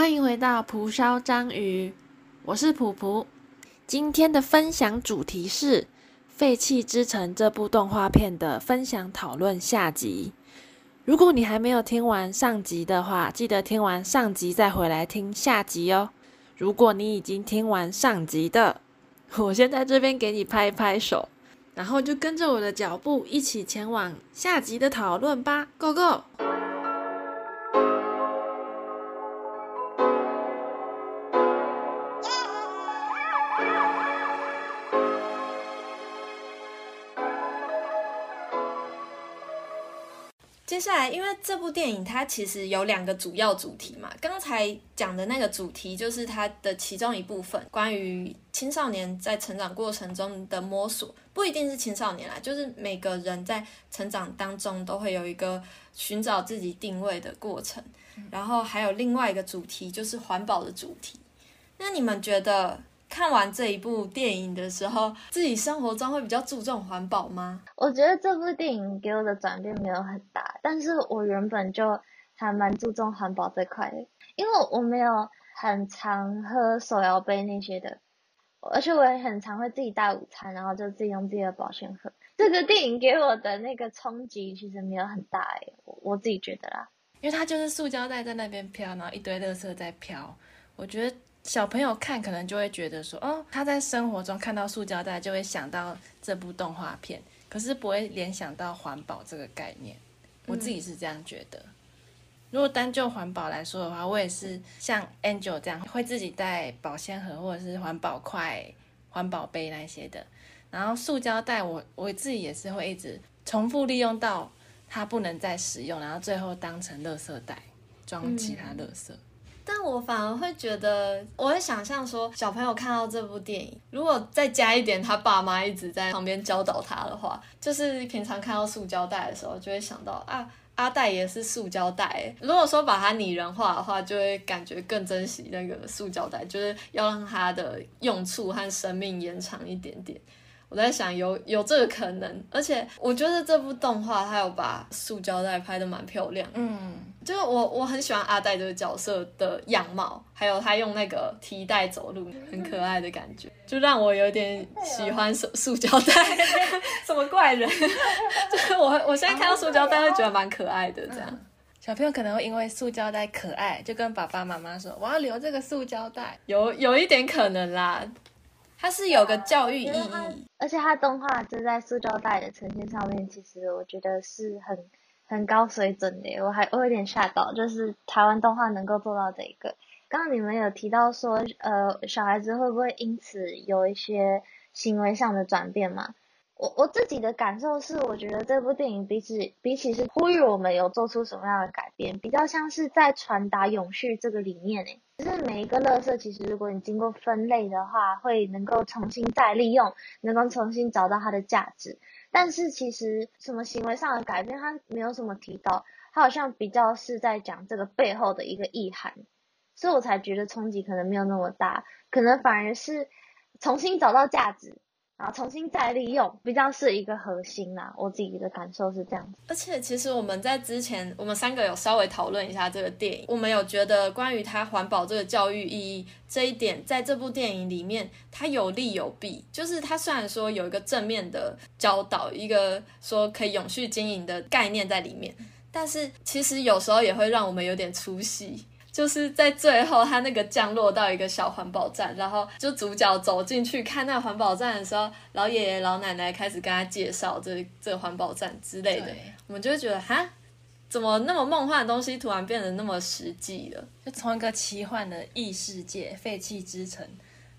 欢迎回到蒲烧章鱼，我是普普。今天的分享主题是《废弃之城》这部动画片的分享讨论下集。如果你还没有听完上集的话，记得听完上集再回来听下集哦。如果你已经听完上集的，我先在这边给你拍拍手，然后就跟着我的脚步一起前往下集的讨论吧，Go Go！接下来，因为这部电影它其实有两个主要主题嘛，刚才讲的那个主题就是它的其中一部分，关于青少年在成长过程中的摸索，不一定是青少年啦，就是每个人在成长当中都会有一个寻找自己定位的过程。然后还有另外一个主题就是环保的主题。那你们觉得？看完这一部电影的时候，自己生活中会比较注重环保吗？我觉得这部电影给我的转变没有很大，但是我原本就还蛮注重环保这块的，因为我没有很常喝手摇杯那些的，而且我也很常会自己带午餐，然后就自己用自己的保鲜盒。这个电影给我的那个冲击其实没有很大诶，我我自己觉得啦，因为它就是塑胶袋在那边飘，然后一堆垃圾在飘，我觉得。小朋友看可能就会觉得说，哦，他在生活中看到塑胶袋就会想到这部动画片，可是不会联想到环保这个概念。我自己是这样觉得。如果单就环保来说的话，我也是像 Angel 这样，会自己带保鲜盒或者是环保筷、环保杯那些的。然后塑胶袋，我我自己也是会一直重复利用到它不能再使用，然后最后当成垃圾袋装其他垃圾。但我反而会觉得，我会想象说，小朋友看到这部电影，如果再加一点他爸妈一直在旁边教导他的话，就是平常看到塑胶袋的时候，就会想到啊，阿袋也是塑胶袋。如果说把它拟人化的话，就会感觉更珍惜那个塑胶袋，就是要让它的用处和生命延长一点点。我在想有有这个可能，而且我觉得这部动画它有把塑胶袋拍的蛮漂亮，嗯，就是我我很喜欢阿呆这个角色的样貌，还有他用那个提袋走路很可爱的感觉，就让我有点喜欢塑塑胶袋，什么怪人，就是我我现在看到塑胶袋会觉得蛮可爱的，这样。小朋友可能会因为塑胶袋可爱，就跟爸爸妈妈说我要留这个塑胶袋，有有一点可能啦。它是有个教育意义，而且它动画就在塑胶袋的呈现上面，其实我觉得是很很高水准的。我还我有点吓到，就是台湾动画能够做到这一个。刚刚你们有提到说，呃，小孩子会不会因此有一些行为上的转变吗？我我自己的感受是，我觉得这部电影比起比起是呼吁我们有做出什么样的改变，比较像是在传达永续这个理念诶。就是每一个垃圾，其实如果你经过分类的话，会能够重新再利用，能够重新找到它的价值。但是其实什么行为上的改变，他没有什么提到，他好像比较是在讲这个背后的一个意涵，所以我才觉得冲击可能没有那么大，可能反而是重新找到价值。然后重新再利用，比较是一个核心啦。我自己的感受是这样。而且其实我们在之前，我们三个有稍微讨论一下这个电影，我们有觉得关于它环保这个教育意义这一点，在这部电影里面，它有利有弊。就是它虽然说有一个正面的教导，一个说可以永续经营的概念在里面，但是其实有时候也会让我们有点出戏。就是在最后，他那个降落到一个小环保站，然后就主角走进去看那环保站的时候，老爷爷老奶奶开始跟他介绍这这个环保站之类的，我们就会觉得哈，怎么那么梦幻的东西突然变得那么实际了？就从一个奇幻的异世界废弃之城，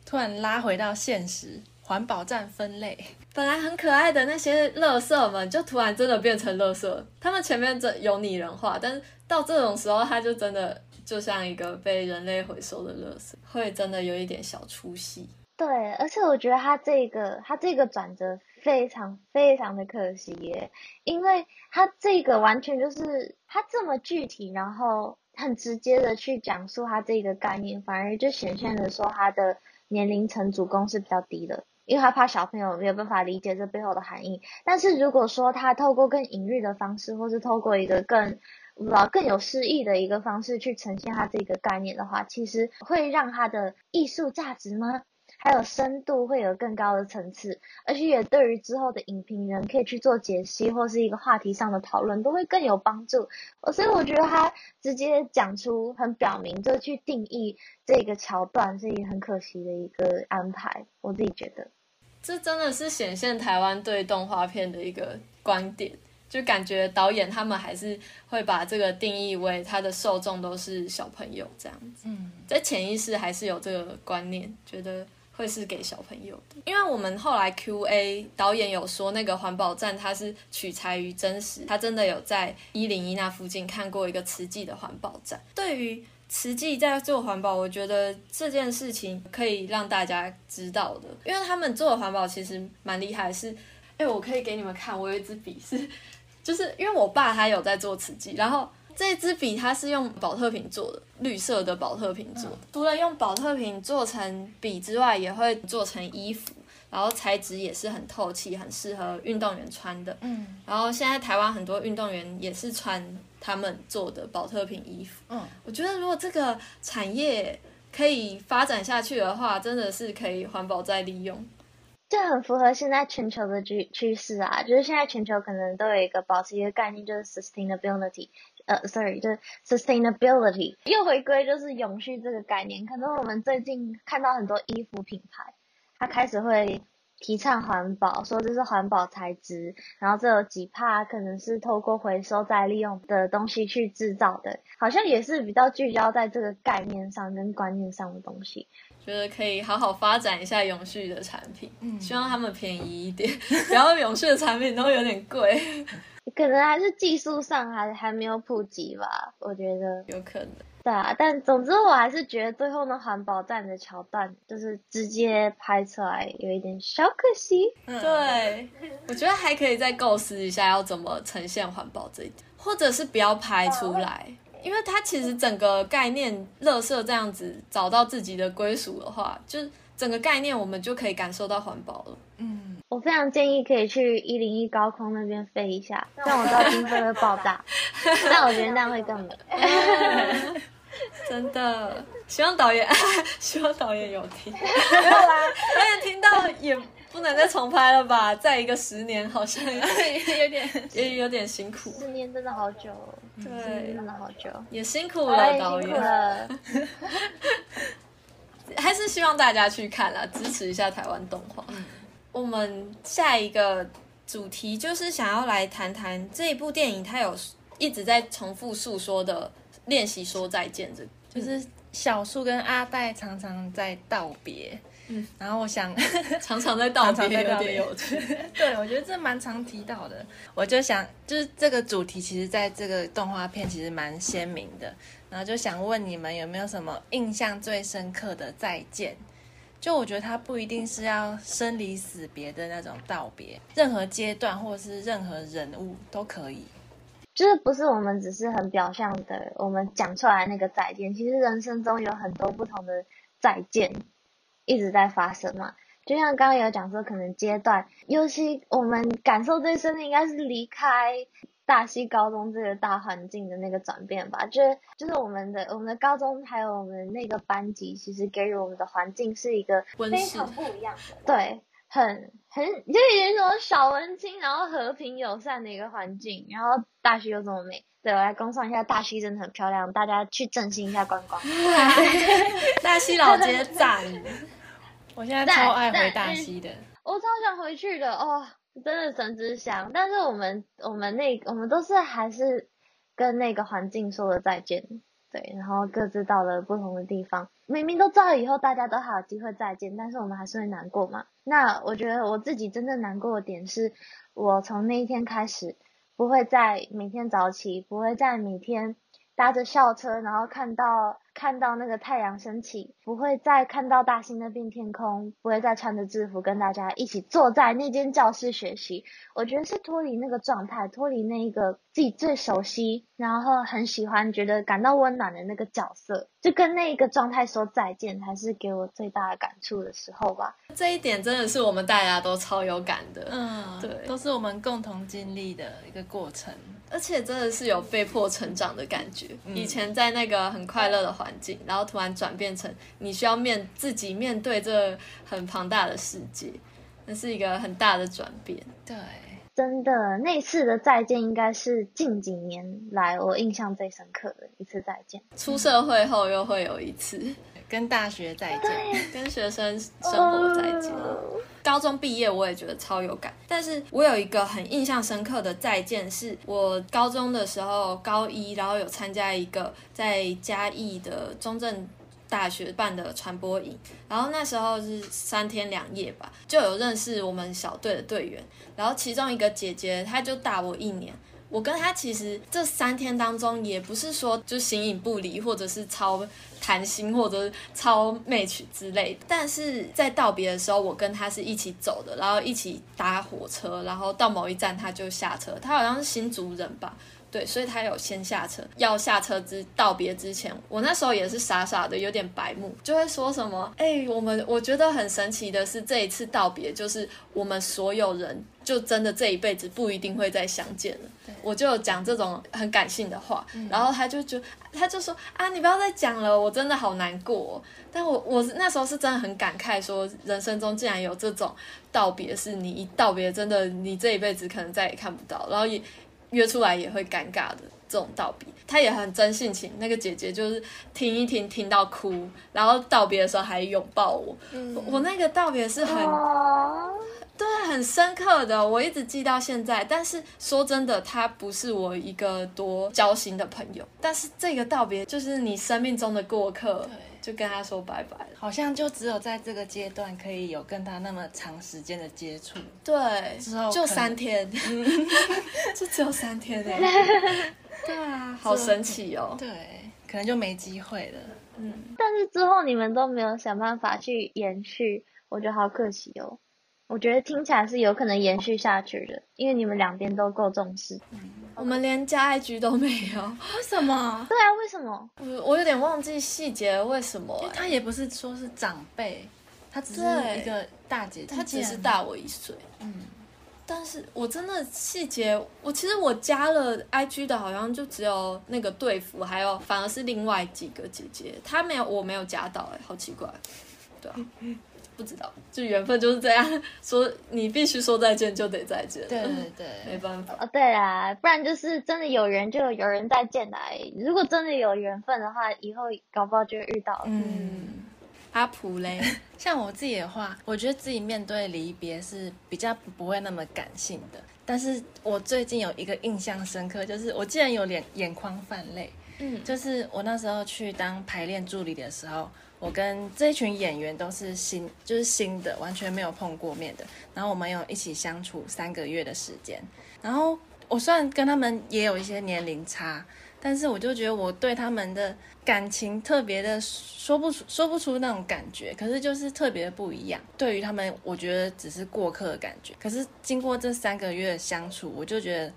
突然拉回到现实，环保站分类，本来很可爱的那些乐色们，就突然真的变成乐色。他们前面这有拟人化，但是到这种时候，他就真的。就像一个被人类回收的垃圾，会真的有一点小出戏。对，而且我觉得他这个他这个转折非常非常的可惜耶，因为他这个完全就是他这么具体，然后很直接的去讲述他这个概念，反而就显现的说他的年龄层主攻是比较低的，因为他怕小朋友没有办法理解这背后的含义。但是如果说他透过更隐喻的方式，或是透过一个更不知道更有诗意的一个方式去呈现它这个概念的话，其实会让它的艺术价值吗？还有深度会有更高的层次，而且也对于之后的影评人可以去做解析或是一个话题上的讨论都会更有帮助。所以我觉得他直接讲出很表明，就去定义这个桥段是一个很可惜的一个安排。我自己觉得，这真的是显现台湾对动画片的一个观点，就感觉导演他们还是会把这个定义为他的受众都是小朋友这样子。嗯，在潜意识还是有这个观念，觉得。会是给小朋友的，因为我们后来 Q A 导演有说，那个环保站它是取材于真实，他真的有在一零一那附近看过一个慈济的环保站。对于慈济在做环保，我觉得这件事情可以让大家知道的，因为他们做的环保其实蛮厉害。是，哎，我可以给你们看，我有一支笔是，就是因为我爸他有在做瓷器，然后。这支笔它是用保特瓶做的，绿色的保特瓶做的。除了用保特瓶做成笔之外，也会做成衣服，然后材质也是很透气，很适合运动员穿的。嗯，然后现在台湾很多运动员也是穿他们做的保特瓶衣服。嗯，我觉得如果这个产业可以发展下去的话，真的是可以环保再利用。这很符合现在全球的趋趋势啊，就是现在全球可能都有一个保持一个概念，就是 sustainability。呃，sorry，就是 sustainability，又回归就是永续这个概念。可能我们最近看到很多衣服品牌，它开始会提倡环保，说这是环保材质，然后这有几帕可能是透过回收再利用的东西去制造的，好像也是比较聚焦在这个概念上跟观念上的东西。觉得可以好好发展一下永续的产品，希望他们便宜一点，然后永续的产品都有点贵。可能还是技术上还还没有普及吧，我觉得有可能。对啊，但总之我还是觉得最后那环保站的桥段，就是直接拍出来有一点小可惜。对，我觉得还可以再构思一下要怎么呈现环保这一点，或者是不要拍出来，因为它其实整个概念，乐色这样子找到自己的归属的话，就是整个概念我们就可以感受到环保了。嗯。我非常建议可以去一零一高空那边飞一下，让我知道经费会爆炸，但我觉得那样会更美。真的，希望导演，希望导演有听。没有啦，导演听到也不能再重拍了吧？再一个十年，好像 有点也有点辛苦。十年真的好久，对，真的好久，也辛苦了导演。还是希望大家去看啦，支持一下台湾动画。我们下一个主题就是想要来谈谈这一部电影，它有一直在重复诉说的练习说再见，这就是小树跟阿黛常常在道别。嗯，然后我想 常常在道别有点有趣。对，我觉得这蛮常提到的。我就想，就是这个主题其实在这个动画片其实蛮鲜明的。然后就想问你们有没有什么印象最深刻的再见？就我觉得它不一定是要生离死别的那种道别，任何阶段或者是任何人物都可以。就是不是我们只是很表象的，我们讲出来那个再见，其实人生中有很多不同的再见一直在发生嘛。就像刚刚有讲说，可能阶段，尤其我们感受最深的应该是离开。大溪高中这个大环境的那个转变吧，就是就是我们的我们的高中还有我们那个班级，其实给予我们的环境是一个非常不一样的，对，很很就是有一种小文青，然后和平友善的一个环境，然后大溪又这么美，对我来公上一下，大溪真的很漂亮，大家去振兴一下观光。大溪老街赞，我现在超爱回大溪的，我超想回去的哦。真的神之乡，但是我们我们那我们都是还是跟那个环境说了再见，对，然后各自到了不同的地方，明明都知道以后大家都还有机会再见，但是我们还是会难过嘛。那我觉得我自己真正难过的点是，我从那一天开始，不会再每天早起，不会再每天搭着校车，然后看到。看到那个太阳升起，不会再看到大兴那片天空，不会再穿着制服跟大家一起坐在那间教室学习。我觉得是脱离那个状态，脱离那一个自己最熟悉，然后很喜欢，觉得感到温暖的那个角色，就跟那个状态说再见，才是给我最大的感触的时候吧。这一点真的是我们大家都超有感的，嗯，对都是我们共同经历的一个过程。而且真的是有被迫成长的感觉。以前在那个很快乐的环境，然后突然转变成你需要面自己面对这很庞大的世界，那是一个很大的转变。对，真的，那次的再见应该是近几年来我印象最深刻的一次再见。出社会后又会有一次 跟大学再见。跟学生生活再见。高中毕业我也觉得超有感，但是我有一个很印象深刻的再见，是我高中的时候高一，然后有参加一个在嘉义的中正大学办的传播营，然后那时候是三天两夜吧，就有认识我们小队的队员，然后其中一个姐姐她就大我一年。我跟她其实这三天当中，也不是说就形影不离，或者是超谈心，或者是超 match 之类的。但是在道别的时候，我跟她是一起走的，然后一起搭火车，然后到某一站她就下车。她好像是新竹人吧，对，所以他有先下车。要下车之道别之前，我那时候也是傻傻的，有点白目，就会说什么：“哎、我们我觉得很神奇的是，这一次道别就是我们所有人。”就真的这一辈子不一定会再相见了。我就讲这种很感性的话，然后他就就他就说啊，你不要再讲了，我真的好难过哦、但我我那时候是真的很感慨，说人生中竟然有这种道别，是你一道别，真的你这一辈子可能再也看不到，然后也约出来也会尴尬的这种道别。他也很真性情，那个姐姐就是听一听听到哭，然后道别的时候还拥抱我。我我那个道别是很哦，对，很深刻的，我一直记到现在。但是说真的，他不是我一个多交心的朋友。但是这个道别，就是你生命中的过客，就跟他说拜拜了。好像就只有在这个阶段可以有跟他那么长时间的接触。对，之后就三天，就只有三天哎、对啊，好神奇哦。对，可能就没机会了。嗯但是之后你们都没有想办法去延续，我觉得好可惜哦。我觉得听起来是有可能延续下去的，因为你们两边都够重视。我们连加 IG 都没有，为什么？对啊，为什么？我我有点忘记细节了为什么、欸。他也不是说是长辈，他只是一个大姐姐，他只是大我一岁。嗯，但是我真的细节，我其实我加了 IG 的，好像就只有那个队服，还有反而是另外几个姐姐，她没有，我没有加到、哎，好奇怪。对啊，不知道，就缘分就是这样，说你必须说再见就得再见，对对没对，办法。哦，对啦，不然就是真的有缘就有人再见来。如果真的有缘分的话，以后搞不好就会遇到了。嗯。阿普嘞，像我自己的话，我觉得自己面对离别是比较不会那么感性的。但是我最近有一个印象深刻，就是我竟然有脸眼眶泛泪。嗯，就是我那时候去当排练助理的时候，我跟这一群演员都是新，就是新的，完全没有碰过面的。然后我们有一起相处三个月的时间。然后我虽然跟他们也有一些年龄差，但是我就觉得我对他们的感情特别的说不出说不出那种感觉，可是就是特别不一样。对于他们，我觉得只是过客的感觉。可是经过这三个月的相处，我就觉得。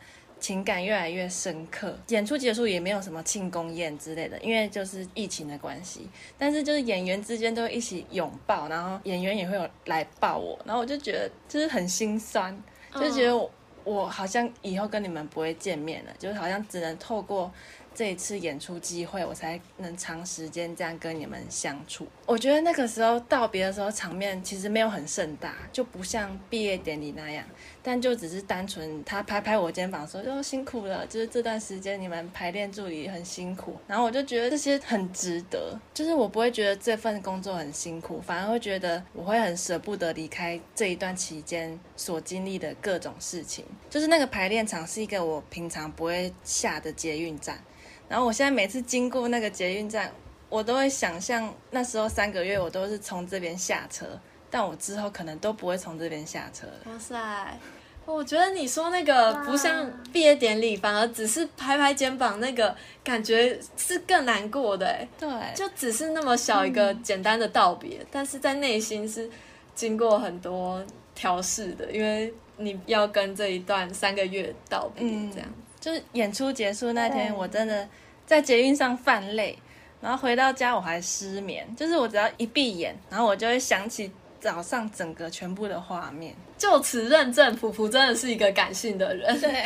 情感越来越深刻，演出结束也没有什么庆功宴之类的，因为就是疫情的关系。但是就是演员之间都一起拥抱，然后演员也会有来抱我，然后我就觉得就是很心酸，就觉得我,、我好像以后跟你们不会见面了，就是好像只能透过这一次演出机会，我才能长时间这样跟你们相处。我觉得那个时候道别的时候，场面其实没有很盛大，就不像毕业典礼那样，但就只是单纯他拍拍我肩膀说：“哦，辛苦了，就是这段时间你们排练助理很辛苦。”然后我就觉得这些很值得，就是我不会觉得这份工作很辛苦，反而会觉得我会很舍不得离开这一段期间所经历的各种事情。就是那个排练场是一个我平常不会下的捷运站。然后我现在每次经过那个捷运站，我都会想象那时候三个月我都是从这边下车，但我之后可能都不会从这边下车了。哇塞，我觉得你说那个不像毕业典礼，反而只是拍拍肩膀，那个感觉是更难过的哎。对，就只是那么小一个简单的道别，但是在内心是经过很多调试的，因为你要跟这一段三个月道别，这样。就是演出结束那天，我真的在捷运上犯累，然后回到家我还失眠。就是我只要一闭眼，然后我就会想起早上整个全部的画面。就此认证，普普真的是一个感性的人。对，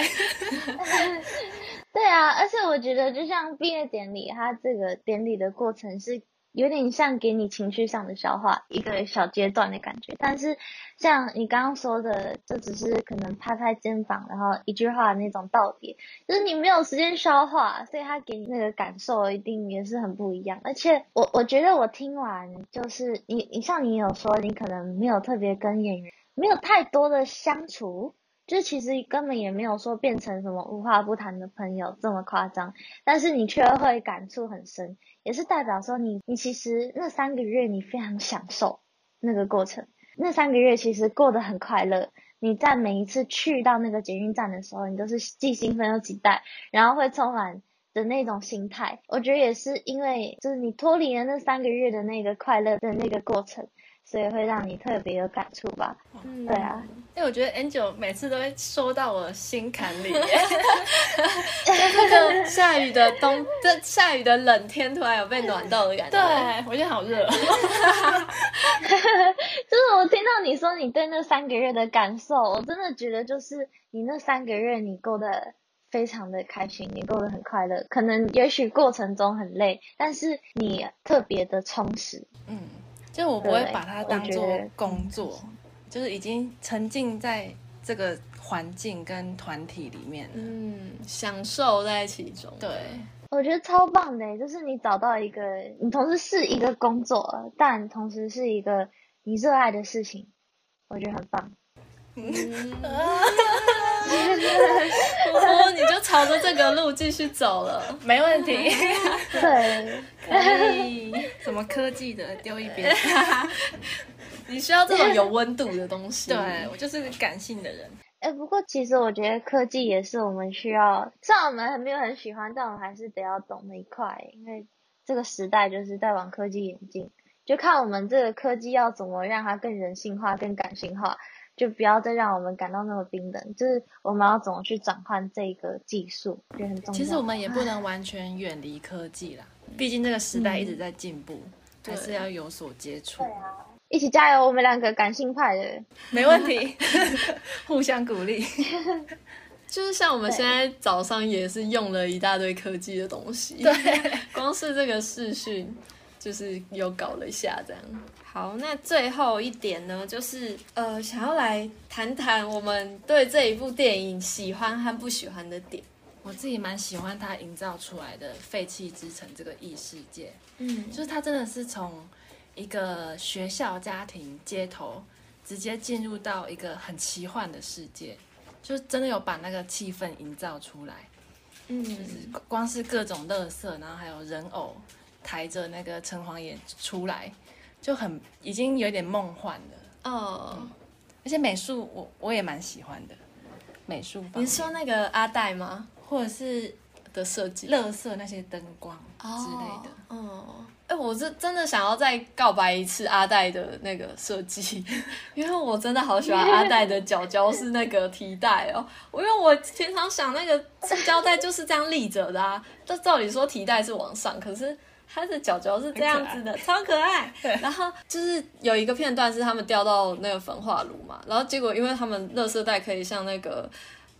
对啊，而且我觉得就像毕业典礼，它这个典礼的过程是有点像给你情绪上的消化一个小阶段的感觉。但是像你刚刚说的，这只是可能拍拍肩膀，然后一句话的那种道别，就是你没有时间消化，所以他给你那个感受一定也是很不一样。而且我我觉得我听完，就是你你像你有说你可能没有特别跟演员没有太多的相处。就其实根本也没有说变成什么无话不谈的朋友这么夸张，但是你却会感触很深，也是代表说你你其实那三个月你非常享受那个过程，那三个月其实过得很快乐。你在每一次去到那个捷运站的时候，你都是既兴奋又期待，然后会充满的那种心态。我觉得也是因为就是你脱离了那三个月的那个快乐的那个过程，所以会让你特别有感触吧。嗯对啊，因为我觉得 Angel 每次都会说到我心坎里。这个下雨的冬，这下雨的冷天，突然有被暖到的感觉。对，我觉得好热。就是我听到你说你对那三个月的感受，我真的觉得就是你那三个月你过得非常的开心，你过得很快乐。可能也许过程中很累，但是你特别的充实。嗯，就我不会把它当做工作，就是已经沉浸在这个环境跟团体里面了。嗯，享受在其中。对，我觉得超棒的，欸就是你找到一个，你同时是一个工作，但同时是一个你热爱的事情，我觉得很棒。嗯，哦，你就朝着这个路继续走了。没问题。对，可以，什么科技的丢一边。你需要这种有温度的东西。对我就是个感性的人。哎，不过其实我觉得科技也是我们需要，虽然我们还没有很喜欢，但我们还是得要懂那一块，因为这个时代就是在往科技演进，就看我们这个科技要怎么让它更人性化、更感性化，就不要再让我们感到那么冰冷，就是我们要怎么去转换这个技术。其实我们也不能完全远离科技啦，毕竟这个时代一直在进步，还是要有所接触。一起加油，我们两个感性派的。没问题，互相鼓励。就是像我们现在早上也是用了一大堆科技的东西，对，光是这个视讯就是有搞了一下这样。好，那最后一点呢，就是呃，想要来谈谈我们对这一部电影喜欢和不喜欢的点。我自己蛮喜欢它营造出来的废弃之城这个异世界，嗯就是它真的是从一个学校、家庭、街头，直接进入到一个很奇幻的世界，就真的有把那个气氛营造出来。嗯，就是光是各种乐色，然后还有人偶抬着那个城隍爷出来，就很已经有点梦幻了。哦，而且美术我我也蛮喜欢的，美术你是说那个阿黛吗？或者是的设计乐色那些灯光之类的。哦，哎、我是真的想要再告白一次阿黛的那个设计，因为我真的好喜欢阿黛的脚胶是那个提带哦。我因为我平常想那个塑胶带就是这样立着的啊，这照理说提带是往上，可是它的脚脚是这样子的，超可爱。然后就是有一个片段是他们掉到那个焚化炉嘛，然后结果因为他们热色带可以像那个。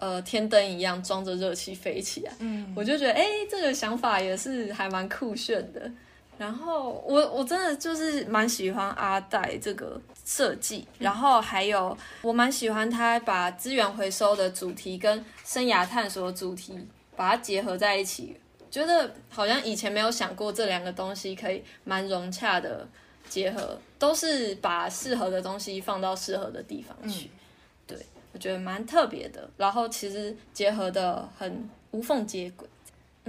呃，天灯一样装着热气飞起来，嗯，我就觉得，哎、这个想法也是还蛮酷炫的。然后我我真的就是蛮喜欢阿黛这个设计，然后还有我蛮喜欢他把资源回收的主题跟生涯探索主题把它结合在一起，觉得好像以前没有想过这两个东西可以蛮融洽的结合，都是把适合的东西放到适合的地方去。对我觉得蛮特别的，然后其实结合的很无缝接轨。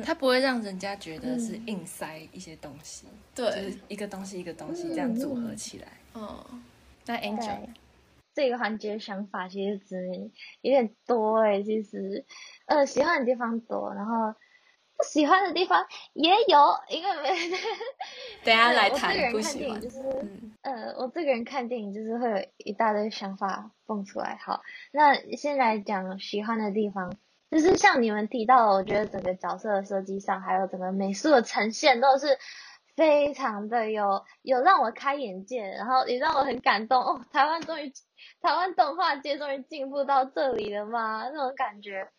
它不会让人家觉得是硬塞一些东西，就对是，一个东西一个东西这样组合起来。嗯，那 Angel 对，这个环节想法其实只有点多哎，其实呃喜欢的地方多，然后不喜欢的地方也有，因为 等下来谈不喜欢，就是呃我这个人看电影就是会有一大堆想法蹦出来。好，那先来讲喜欢的地方。就是像你们提到，我觉得整个角色的设计上，还有整个美术的呈现，都是非常的有有让我开眼界，然后也让我很感动 哦。台湾终于，台湾动画界终于进步到这里了吗？那种感觉。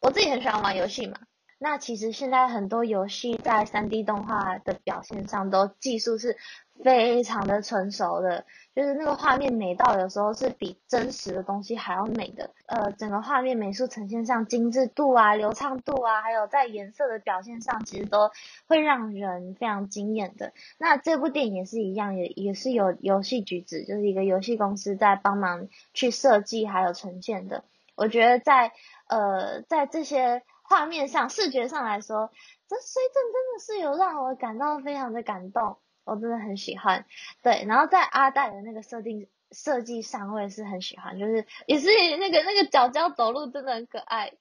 我自己很喜欢玩游戏嘛，那其实现在很多游戏在三 D 动画的表现上，都技术是非常的成熟的。就是那个画面美到有时候是比真实的东西还要美的，呃，整个画面美术呈现上精致度啊、流畅度啊，还有在颜色的表现上，其实都会让人非常惊艳的。那这部电影也是一样，也也是有游戏举止，就是一个游戏公司在帮忙去设计还有呈现的。我觉得在呃在这些画面上、视觉上来说，这虽正真的是有让我感到非常的感动。我真的很喜欢，对，然后在阿黛的那个设定设计上，我也是很喜欢，就是也是那个那个脚脚走路真的很可爱，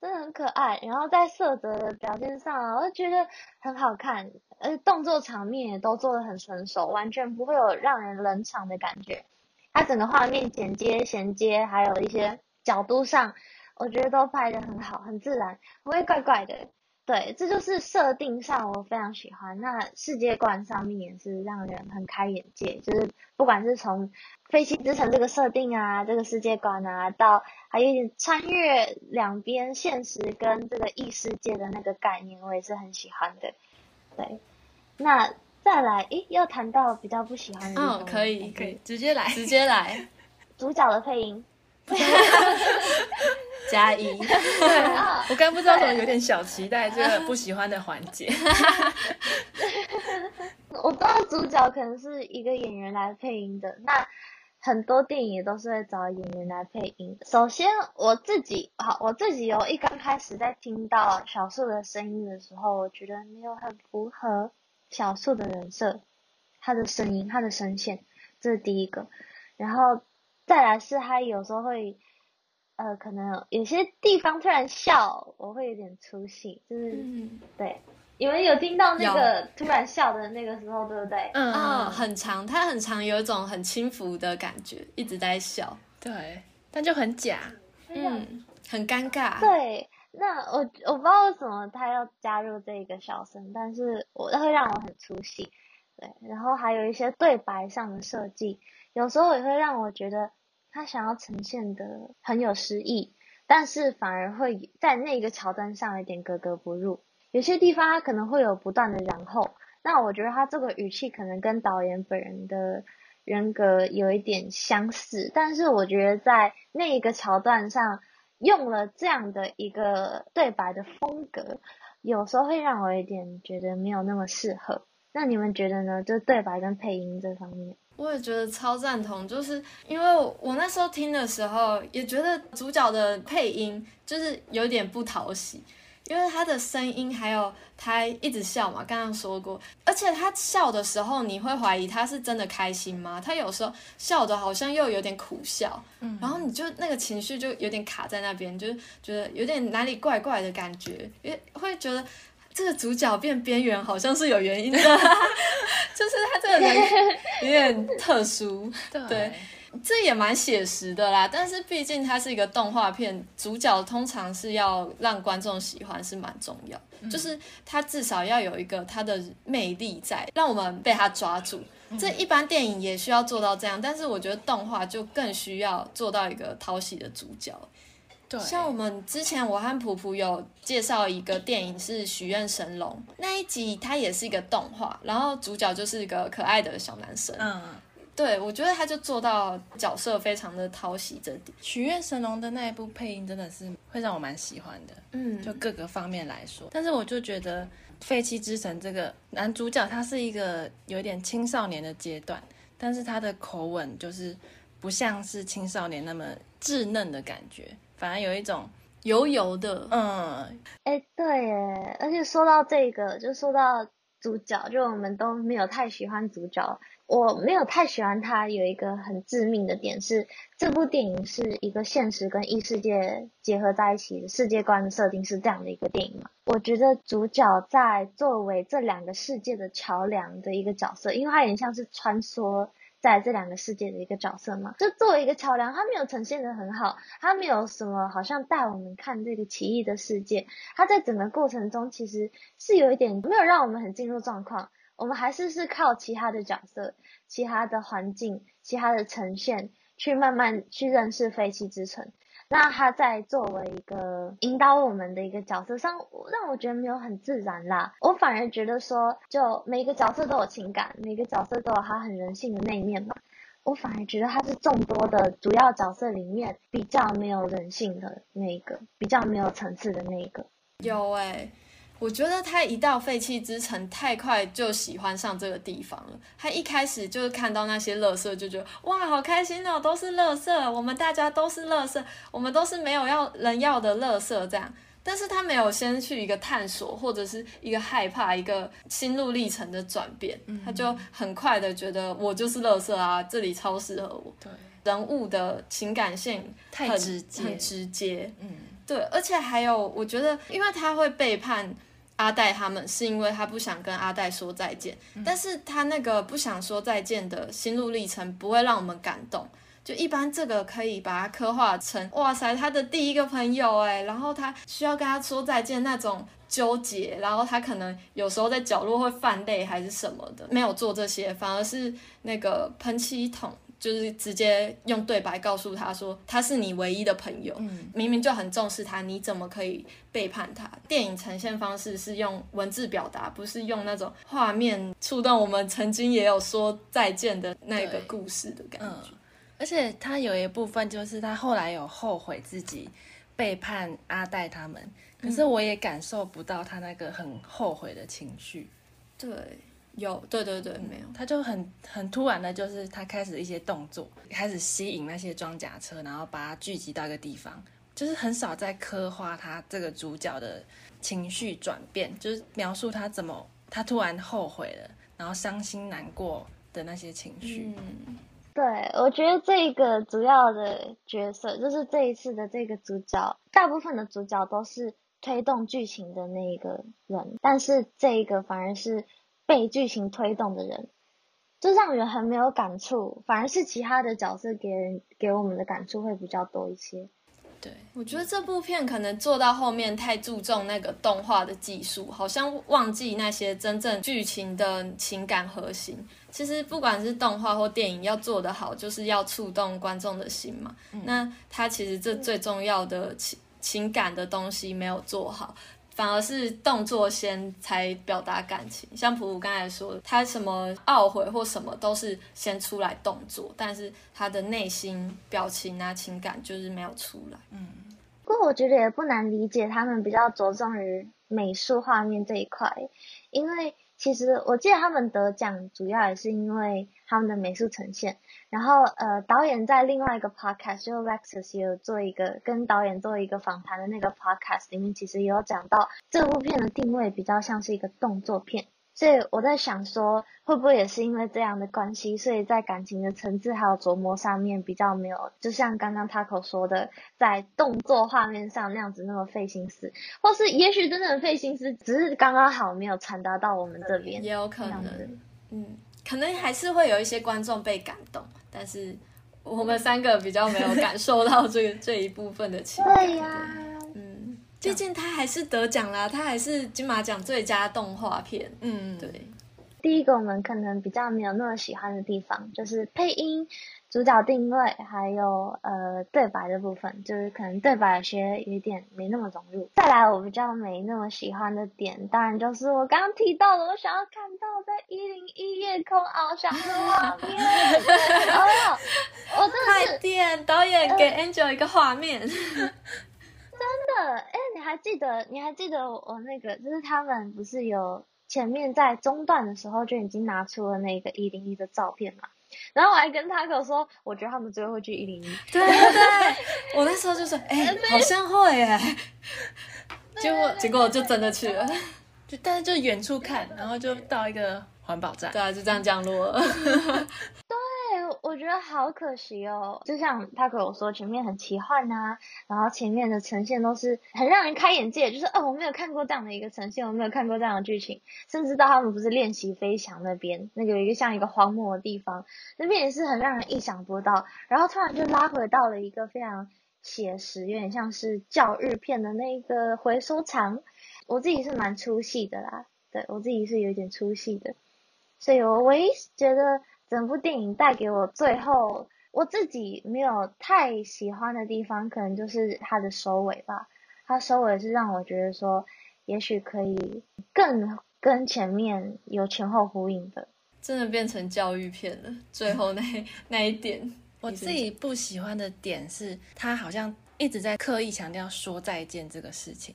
真的很可爱。然后在色泽的表现上，我就觉得很好看，而且动作场面也都做的很成熟，完全不会有让人冷场的感觉。它整个画面剪接衔接，还有一些角度上，我觉得都拍的很好，很自然，不会怪怪的。对，这就是设定上我非常喜欢。那世界观上面也是让人很开眼界，就是不管是从飞行之城这个设定啊，这个世界观啊，到还有点穿越两边现实跟这个异世界的那个概念，我也是很喜欢的。对，那再来，诶，又谈到比较不喜欢的，哦，可以，可以直接来，直接来，主角的配音。加一，我刚不知道怎么有点小期待这个不喜欢的环节。我知道主角可能是一个演员来配音的，那很多电影也都是会找演员来配音。首先我自己，好，我自己有一刚开始在听到小树的声音的时候，我觉得没有很符合小树的人设，他的声音，他的声线，这是第一个。然后再来是他有时候会。呃，可能有些地方突然笑，我会有点出戏，就是对，你们有听到那个突然笑的那个时候，对不对？嗯啊，很长，他很长，有一种很轻浮的感觉，一直在笑，对，但就很假，嗯，很尴尬。对，那我我不知道为什么他要加入这个笑声，但是我会让我很出戏，对，然后还有一些对白上的设计，有时候也会让我觉得。他想要呈现的很有诗意，但是反而会在那个桥段上有点格格不入。有些地方他可能会有不断的然后，那我觉得他这个语气可能跟导演本人的人格有一点相似，但是我觉得在那一个桥段上用了这样的一个对白的风格，有时候会让我有点觉得没有那么适合。那你们觉得呢？就对白跟配音这方面？我也觉得超赞同，就是因为我那时候听的时候，也觉得主角的配音就是有点不讨喜，因为他的声音还有他一直笑嘛，刚刚说过，而且他笑的时候，你会怀疑他是真的开心吗？他有时候笑的好像又有点苦笑，嗯，然后你就那个情绪就有点卡在那边，就是觉得有点哪里怪怪的感觉，也会觉得。这个主角变边缘好像是有原因的，就是他这个人 有点特殊，对，这也蛮写实的啦。但是毕竟它是一个动画片，主角通常是要让观众喜欢是蛮重要，就是他至少要有一个他的魅力在，让我们被他抓住。这一般电影也需要做到这样，但是我觉得动画就更需要做到一个讨喜的主角。像我们之前我和普普有介绍一个电影是《许愿神龙》那一集，它也是一个动画，然后主角就是一个可爱的小男生。嗯，对，我觉得他就做到角色非常的讨喜。这点《许愿神龙》的那一部配音真的是会让我蛮喜欢的。嗯，就各个方面来说，但是我就觉得《废弃之城》这个男主角他是一个有点青少年的阶段，但是他的口吻就是不像是青少年那么稚嫩的感觉。反而有一种油油的，嗯，哎，对耶，而且说到这个，就说到主角，就我们都没有太喜欢主角。我没有太喜欢他，有一个很致命的点是，这部电影是一个现实跟异世界结合在一起的世界观的设定是这样的一个电影嘛？我觉得主角在作为这两个世界的桥梁的一个角色，因为他有点像是穿梭在这两个世界的一个角色嘛，就作为一个桥梁，他没有呈现的很好，他没有什么好像带我们看这个奇异的世界，他在整个过程中其实是有一点没有让我们很进入状况。我们还是是靠其他的角色、其他的环境、其他的呈现，去慢慢去认识废弃之城。那他在作为一个引导我们的一个角色上，让我觉得没有很自然啦。我反而觉得说，就每个角色都有情感，每个角色都有他很人性的那一面嘛。我反而觉得他是众多的主要角色里面比较没有人性的那一个，比较没有层次的那一个。有哎。我觉得他一到废弃之城，太快就喜欢上这个地方了。他一开始就是看到那些垃圾，就觉得哇，好开心哦，都是垃圾，我们大家都是垃圾，我们都是没有要人要的垃圾这样。但是他没有先去一个探索，或者是一个害怕，一个心路历程的转变，他就很快的觉得我就是垃圾啊，这里超适合我。对，人物的情感线太直接，很直接。嗯，对，而且还有，我觉得，因为他会背叛。阿黛他们是因为他不想跟阿黛说再见，但是他那个不想说再见的心路历程不会让我们感动。就一般这个可以把它刻画成，哇塞，他的第一个朋友哎，然后他需要跟他说再见那种纠结，然后他可能有时候在角落会泛泪还是什么的，没有做这些，反而是那个喷漆桶。就是直接用对白告诉他说他是你唯一的朋友，明明就很重视他，你怎么可以背叛他？电影呈现方式是用文字表达，不是用那种画面触动我们曾经也有说再见的那个故事的感觉。而且他有一部分就是他后来有后悔自己背叛阿黛他们，可是我也感受不到他那个很后悔的情绪。对。有，对对对，没有，他就很很突然的，就是他开始一些动作，开始吸引那些装甲车，然后把它聚集到一个地方，就是很少在刻画他这个主角的情绪转变，就是描述他怎么他突然后悔了，然后伤心难过的那些情绪。嗯，对，我觉得这个主要的角色就是这一次的这个主角，大部分的主角都是推动剧情的那一个人，但是这一个反而是。被剧情推动的人，就让人很没有感触，反而是其他的角色给人给我们的感触会比较多一些。对，我觉得这部片可能做到后面太注重那个动画的技术，好像忘记那些真正剧情的情感核心。其实不管是动画或电影，要做得好，就是要触动观众的心嘛。那它其实这最重要的情情感的东西没有做好。反而是动作先才表达感情，像普普刚才说，他什么懊悔或什么都是先出来动作，但是他的内心表情啊情感就是没有出来。嗯，不过我觉得也不难理解，他们比较着重于美术画面这一块，因为。其实我记得他们得奖主要也是因为他们的美术呈现。然后呃，导演在另外一个 podcast 就 Lexus 有做一个跟导演做一个访谈的那个 podcast 里面，其实也有讲到这部片的定位比较像是一个动作片。所以我在想说，会不会也是因为这样的关系，所以在感情的层次还有琢磨上面比较没有，就像刚刚 Taco 说的，在动作画面上那样子那么费心思，或是也许真的很费心思，只是刚刚好没有传达到我们这边，也有可能，嗯，可能还是会有一些观众被感动，但是我们三个比较没有感受到这个 这一部分的情感。对呀。嗯毕竟他还是得奖啦，他还是金马奖最佳动画片。嗯，对。第一个我们可能比较没有那么喜欢的地方，就是配音、主角定位，还有呃对白的部分，就是可能对白有些有点没那么融入。再来，我比较没那么喜欢的点，当然就是我刚刚提到的，我想要看到在一零一夜空翱翔的画面。哦，我快点，导演给 Angel 一个画面。真的，哎，你还记得？你还记得我那个？就是他们不是有前面在中段的时候就已经拿出了那个一零一的照片嘛？然后我还跟他哥说，我觉得他们最后会去一零一。对对对，我那时候就说，哎，好像会哎。结果结果就真的去了。就但是就远处看，然后就到一个环保站对，啊，就这样降落了。我觉得好可惜哦。就像他跟我说，前面很奇幻呐、然后前面的呈现都是很让人开眼界，就是哦，我没有看过这样的一个呈现，我没有看过这样的剧情，甚至到他们不是练习飞翔那边，那个有一个像一个荒漠的地方，那边也是很让人意想不到。然后突然就拉回到了一个非常写实，有点像是教育片的那个回收场。我自己是蛮出戏的啦，对我自己是有点出戏的。所以我唯一觉得整部电影带给我最后我自己没有太喜欢的地方，可能就是它的收尾吧。它收尾是让我觉得说，也许可以更跟前面有前后呼应的。真的变成教育片了，最后那那一点，我自己不喜欢的点是，他好像一直在刻意强调说再见这个事情，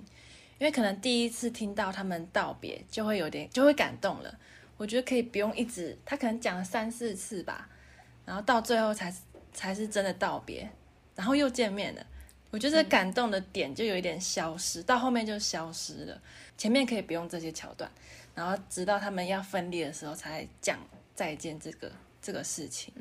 因为可能第一次听到他们道别，就会有点就会感动了。我觉得可以不用一直，他可能讲了三四次吧，然后到最后才才是真的道别，然后又见面了。我觉得感动的点就有一点消失，到后面就消失了。前面可以不用这些桥段，然后直到他们要分离的时候才讲再见这个这个事情。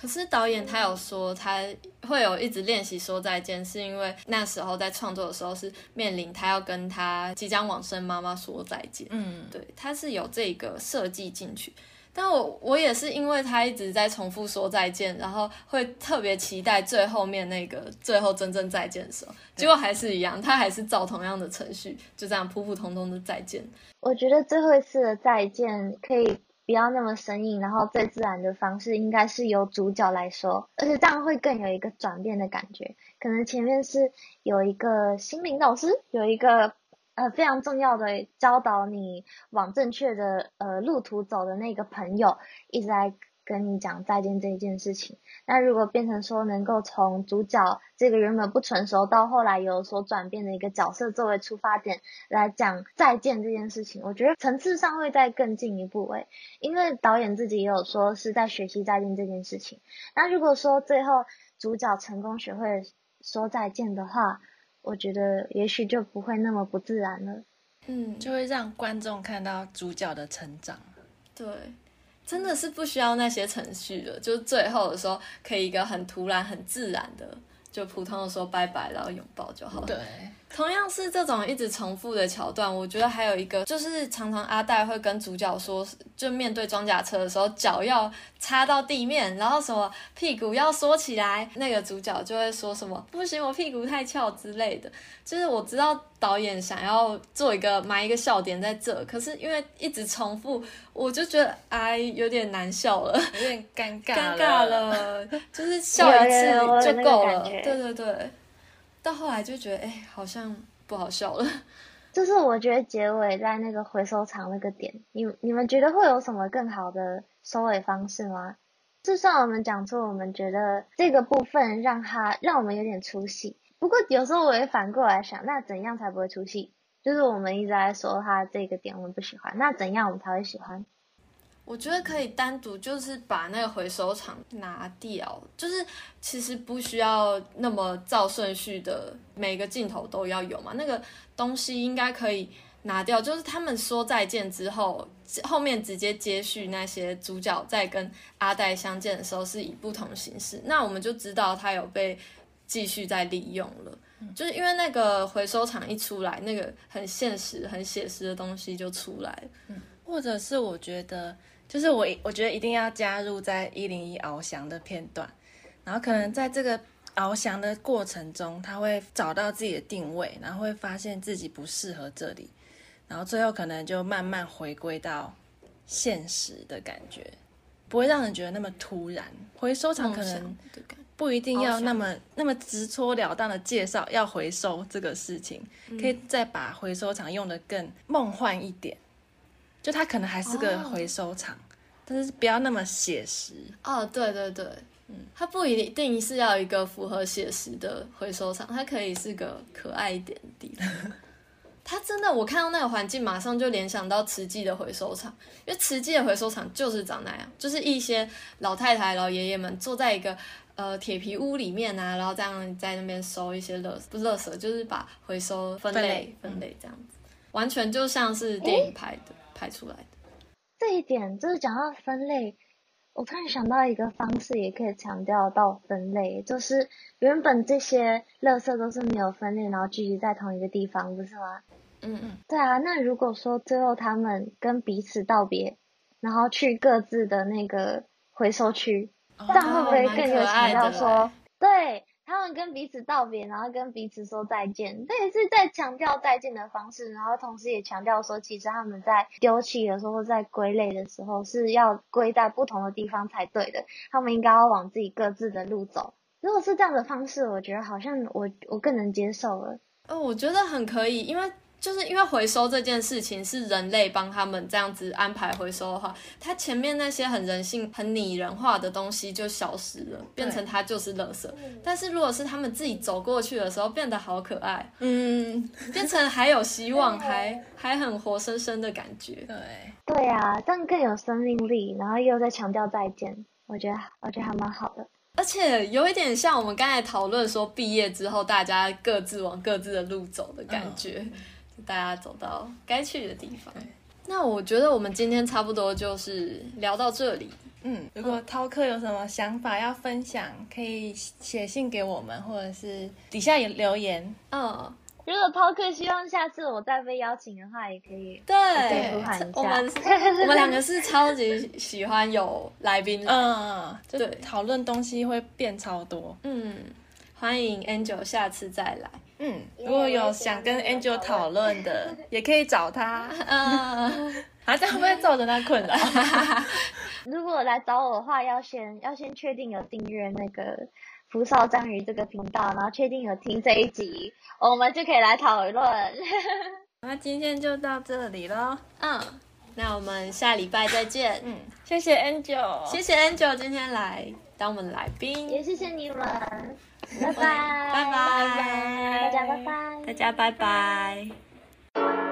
可是导演他有说，他会有一直练习说再见，是因为那时候在创作的时候是面临他要跟他即将往生妈妈说再见，嗯，对，他是有这个设计进去。但我我也是因为他一直在重复说再见，然后会特别期待最后面那个最后真正再见的时候，结果还是一样，他还是照同样的程序，就这样普普通通的再见。我觉得最后一次的再见可以不要那么生硬，然后最自然的方式应该是由主角来说，而且这样会更有一个转变的感觉。可能前面是有一个心灵导师，有一个呃非常重要的教导你往正确的呃路途走的那个朋友，一直在跟你讲再见这一件事情。那如果变成说能够从主角这个原本不成熟到后来有所转变的一个角色作为出发点来讲再见这件事情，我觉得层次上会再更进一步诶，因为导演自己也有说是在学习再见这件事情。那如果说最后主角成功学会说再见的话，我觉得也许就不会那么不自然了。嗯，就会让观众看到主角的成长。对，真的是不需要那些程序的，就最后的时候可以一个很突然、很自然的，就普通的说拜拜，然后拥抱就好了。对，同样是这种一直重复的桥段，我觉得还有一个就是常常阿黛会跟主角说，就面对装甲车的时候，脚要插到地面，然后什么屁股要缩起来，那个主角就会说什么不行，我屁股太翘之类的。就是我知道导演想要做一个埋一个笑点在这，可是因为一直重复，我就觉得哎有点难笑了。有点尴尬，尴尬。了，就是笑一次就够了。对对对，到后来就觉得哎、好像不好笑了。就是我觉得结尾在那个回收场那个点，你你们觉得会有什么更好的收尾方式吗？就算我们讲出我们觉得这个部分让他让我们有点出戏，不过有时候我也反过来想，那怎样才不会出戏？就是我们一直在说他这个点我们不喜欢，那怎样我们才会喜欢？我觉得可以单独就是把那个回收厂拿掉，就是其实不需要那么照顺序的每个镜头都要有嘛，那个东西应该可以拿掉。就是他们说再见之后，后面直接接续那些主角在跟阿黛相见的时候是以不同形式，那我们就知道他有被继续在利用了。就是因为那个回收厂一出来，那个很现实、很写实的东西就出来了。或者是我觉得，就是我我觉得一定要加入在一零一翱翔的片段，然后可能在这个翱翔的过程中，他会找到自己的定位，然后会发现自己不适合这里，然后最后可能就慢慢回归到现实的感觉，不会让人觉得那么突然。回收场可能不一定要那么那么直戳了当的介绍要回收这个事情，可以再把回收场用的更梦幻一点。就它可能还是个哦回收厂，但是不要那么写实。哦，对对对，嗯，它不一定是要一个符合写实的回收厂，它可以是个可爱一点的地方。它真的，我看到那个环境，马上就联想到慈济的回收厂，因为慈济的回收厂就是长那样，就是一些老太太、老爷爷们坐在一个呃铁皮屋里面啊，然后这样在那边收一些垃不是垃圾，就是把回收分类分类分类这样子。完全就像是电影拍的、拍出来的。这一点就是讲到分类，我突然想到一个方式，也可以强调到分类，就是原本这些垃圾都是没有分类，然后聚集在同一个地方，不是吗？嗯嗯，对啊，那如果说最后他们跟彼此道别，然后去各自的那个回收区，这样会不会更有强调说，对他们跟彼此道别，然后跟彼此说再见，这也是在强调再见的方式，然后同时也强调说，其实他们在丢弃的时候，在归类的时候是要归在不同的地方才对的，他们应该要往自己各自的路走。如果是这样的方式，我觉得好像我我更能接受了。哦，我觉得很可以，因为。就是因为回收这件事情是人类帮他们这样子安排回收的话，它前面那些很人性、很拟人化的东西就消失了，变成它就是垃圾。但是如果是他们自己走过去的时候，变得好可爱，嗯，变成还有希望，还还很活生生的感觉。对，对啊，这样更有生命力，然后又在强调再见，我觉得我觉得还蛮好的。而且有一点像我们刚才讨论说，毕业之后大家各自往各自的路走的感觉。大家走到该去的地方。那我觉得我们今天差不多就是聊到这里。嗯，如果涛客有什么想法要分享，可以写信给我们，或者是底下也留言。嗯，如果涛客希望下次我再被邀请的话，也可以。对，我们我们两个是超级喜欢有来宾。嗯，对，讨论东西会变超多。嗯，欢迎 Angel 下次再来。嗯，如果有想跟 Angel 讨论的，也可以找他。嗯，啊，这样会不会造成他困扰？如果来找我的话，要先要先确定有订阅那个福少章鱼这个频道，然后确定有听这一集，我们就可以来讨论。那今天就到这里喽。嗯，那我们下礼拜再见。嗯，谢谢 Angel，谢谢 Angel 今天来当我们来宾，也谢谢你们。拜拜，拜拜，大家拜拜，大家拜拜。